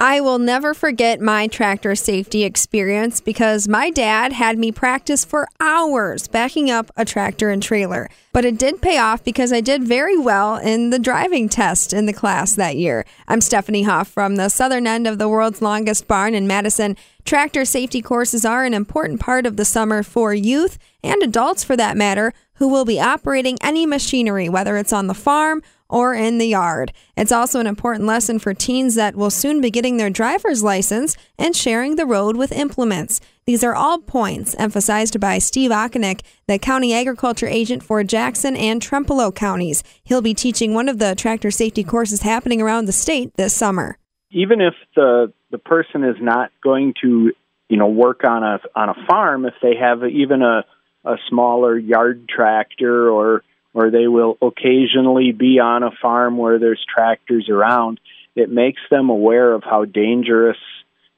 I will never forget my tractor safety experience because my dad had me practice for hours backing up a tractor and trailer. But it did pay off because I did very well in the driving test in the class that year. I'm Stephanie Hoff from the southern end of the world's longest barn in Madison. Tractor safety courses are an important part of the summer for youth and adults for that matter who will be operating any machinery, whether it's on the farm or in the yard. It's also an important lesson for teens that will soon be getting their driver's license and sharing the road with implements. These are all points emphasized by Steve Okinek, the county agriculture agent for Jackson and Trempealeau counties. He'll be teaching one of the tractor safety courses happening around the state this summer. Even if the the person is not going to, you know, work on a on a farm, if they have even a a smaller yard tractor or or they will occasionally be on a farm where there's tractors around, it makes them aware of how dangerous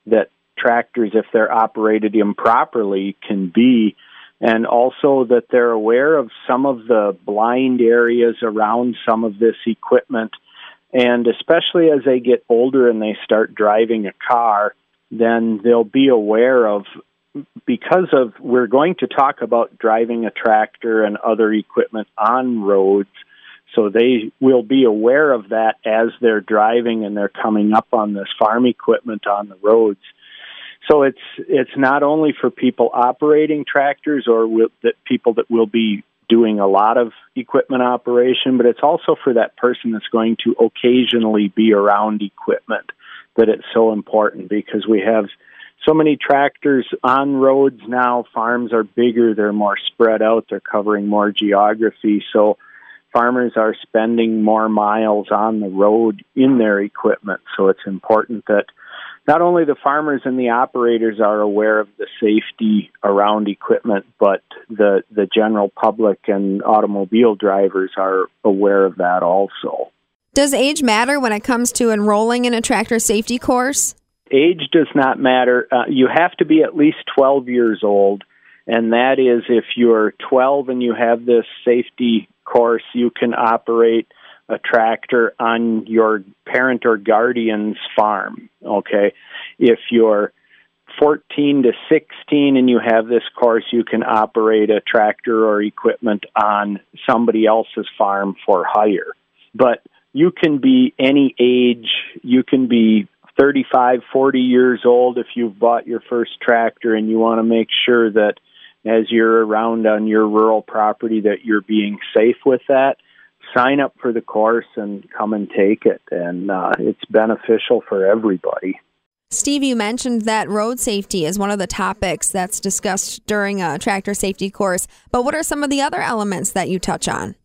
that tractors, if they're operated improperly, can be, and also that they're aware of some of the blind areas around some of this equipment. And especially as they get older and they start driving a car, then they'll be aware of because of we're going to talk about driving a tractor and other equipment on roads so they will be aware of that as they're driving and they're coming up on this farm equipment on the roads. So it's it's not only for people operating tractors or with, that people that will be doing a lot of equipment operation but it's also for that person that's going to occasionally be around equipment that it's so important because we have so many tractors on roads now. Farms are bigger, they're more spread out, they're covering more geography. So farmers are spending more miles on the road in their equipment. So it's important that not only the farmers and the operators are aware of the safety around equipment, but the, the general public and automobile drivers are aware of that also. Does age matter when it comes to enrolling in a tractor safety course? Age does not matter. Uh, you have to be at least 12 years old, and that is if you're 12 and you have this safety course, you can operate a tractor on your parent or guardian's farm. Okay, if you're 14 to 16 and you have this course, you can operate a tractor or equipment on somebody else's farm for hire. But you can be any age. You can be 35, 40 years old if you've bought your first tractor and you want to make sure that as you're around on your rural property that you're being safe with that, sign up for the course and come and take it. And uh, it's beneficial for everybody. Steve, you mentioned that road safety is one of the topics that's discussed during a tractor safety course, but what are some of the other elements that you touch on?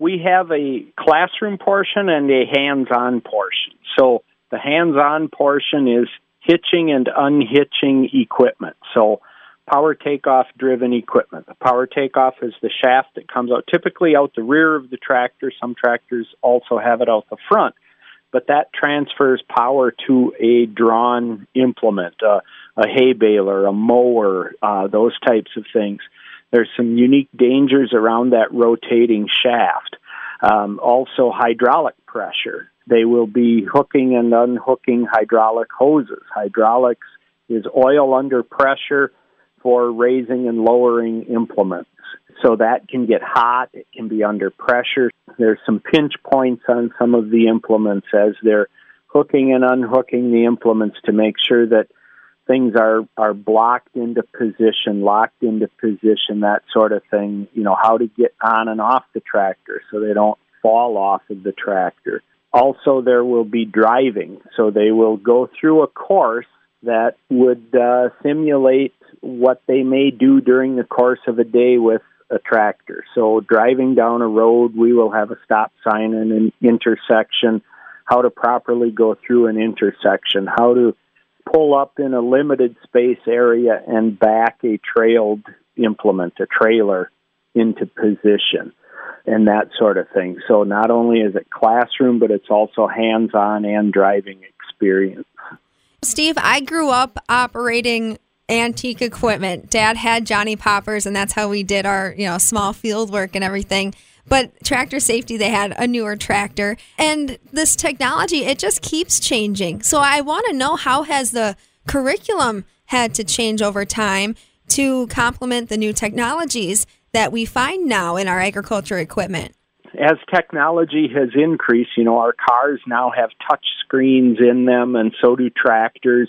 We have a classroom portion and a hands on portion. So the hands on portion is hitching and unhitching equipment. So, power takeoff driven equipment. The power takeoff is the shaft that comes out typically out the rear of the tractor. Some tractors also have it out the front, but that transfers power to a drawn implement, uh, a hay baler, a mower, uh, those types of things. There's some unique dangers around that rotating shaft. Um, also, hydraulic pressure. They will be hooking and unhooking hydraulic hoses. Hydraulics is oil under pressure for raising and lowering implements. So that can get hot, it can be under pressure. There's some pinch points on some of the implements as they're hooking and unhooking the implements to make sure that things are are blocked into position, locked into position, that sort of thing. You know, how to get on and off the tractor so they don't fall off of the tractor. Also, there will be driving, so they will go through a course that would uh, simulate what they may do during the course of a day with a tractor. So, driving down a road, we will have a stop sign and an intersection, how to properly go through an intersection, how to pull up in a limited space area and back a trailed implement, a trailer, into position and that sort of thing. So not only is it classroom, but it's also hands-on and driving experience. Steve, I grew up operating antique equipment. Dad had Johnny Poppers, and that's how we did our, you know, small field work and everything. But tractor safety, they had a newer tractor. And this technology, it just keeps changing. So I want to know how has the curriculum had to change over time to complement the new technologies that we find now in our agriculture equipment? As technology has increased, you know, our cars now have touch screens in them, and so do tractors.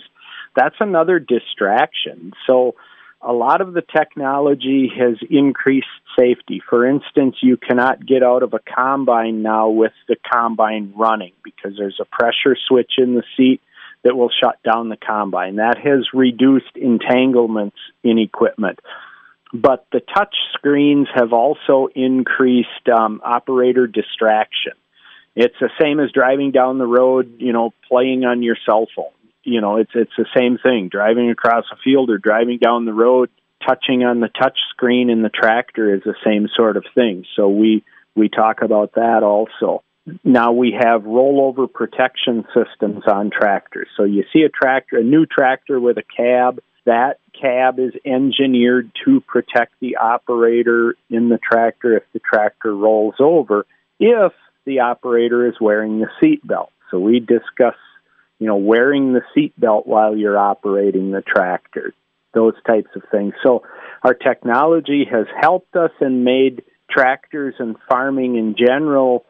That's another distraction. So, a lot of the technology has increased safety. For instance, you cannot get out of a combine now with the combine running because there's a pressure switch in the seat that will shut down the combine. That has reduced entanglements in equipment. But the touch screens have also increased um, operator distraction. It's the same as driving down the road, you know, playing on your cell phone. You know, it's it's the same thing. Driving across a field or driving down the road, touching on the touch screen in the tractor is the same sort of thing. So we we talk about that also. Now we have rollover protection systems on tractors. So you see a tractor, a new tractor with a cab, that cab is engineered to protect the operator in the tractor if the tractor rolls over, if the operator is wearing the seat belt. So we discuss, you know, wearing the seat belt while you're operating the tractor, those types of things. So our technology has helped us and made tractors and farming in general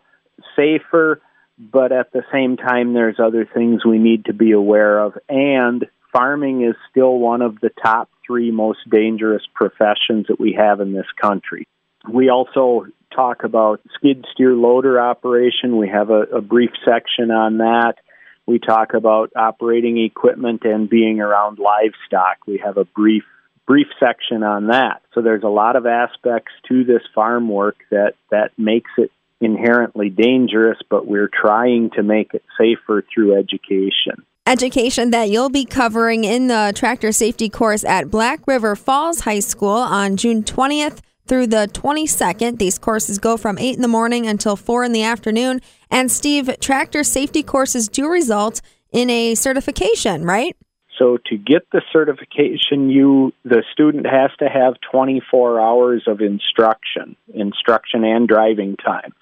safer, but at the same time, there's other things we need to be aware of. And farming is still one of the top three most dangerous professions that we have in this country. We also talk about skid steer loader operation. We have a, a brief section on that. We talk about operating equipment and being around livestock. We have a brief brief section on that. So there's a lot of aspects to this farm work that that makes it inherently dangerous, but we're trying to make it safer through education. Education that you'll be covering in the tractor safety course at Black River Falls High School on June 20th through the 22nd. These courses go from 8 in the morning until 4 in the afternoon. And Steve, tractor safety courses do result in a certification, right? So to get the certification, you the student has to have 24 hours of instruction, instruction and driving time.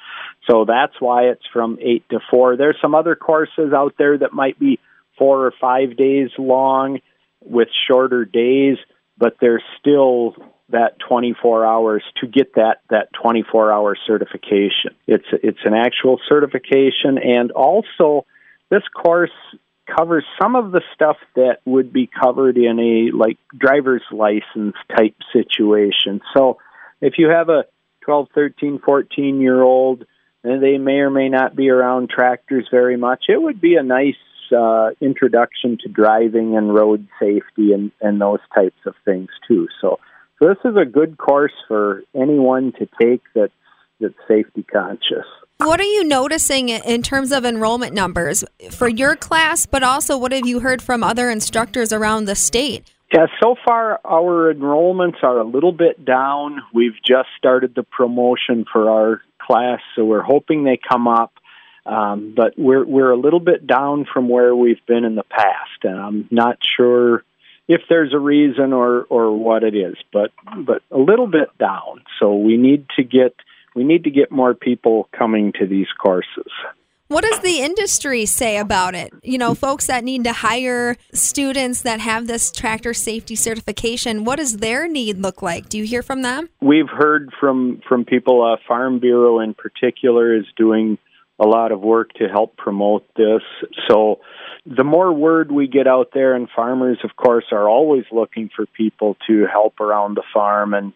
So that's why it's from 8 to 4. There's some other courses out there that might be 4 or 5 days long with shorter days, but there's still that 24 hours to get that that 24 hour certification. It's it's an actual certification and also this course covers some of the stuff that would be covered in a like driver's license type situation. So if you have a 12, 13, 14 year old and they may or may not be around tractors very much, it would be a nice uh, introduction to driving and road safety and, and those types of things too. So, so this is a good course for anyone to take that's that's safety conscious. What are you noticing in terms of enrollment numbers for your class, but also what have you heard from other instructors around the state? Yeah, so far our enrollments are a little bit down. We've just started the promotion for our class, so we're hoping they come up. Um, but we're we're a little bit down from where we've been in the past, and I'm not sure if there's a reason or or what it is, but but a little bit down. So we need to get we need to get more people coming to these courses. What does the industry say about it? You know, folks that need to hire students that have this tractor safety certification, what does their need look like? Do you hear from them? We've heard from from people. Uh, Farm Bureau in particular is doing a lot of work to help promote this. So the more word we get out there, and farmers, of course, are always looking for people to help around the farm and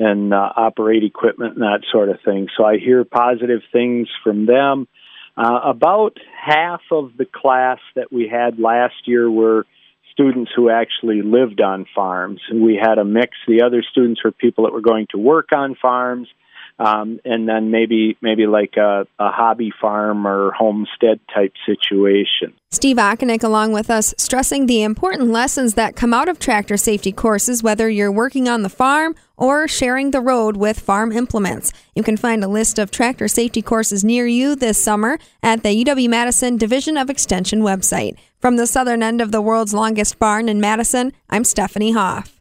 and uh, operate equipment and that sort of thing. So I hear positive things from them. Uh, about half of the class that we had last year were students who actually lived on farms. And we had a mix. The other students were people that were going to work on farms. Um, and then maybe maybe like a, a hobby farm or homestead type situation. Steve Okinek along with us stressing the important lessons that come out of tractor safety courses, whether you're working on the farm or sharing the road with farm implements. You can find a list of tractor safety courses near you this summer at the UW Madison Division of Extension website. From the southern end of the world's longest barn in Madison, I'm Stephanie Hoff.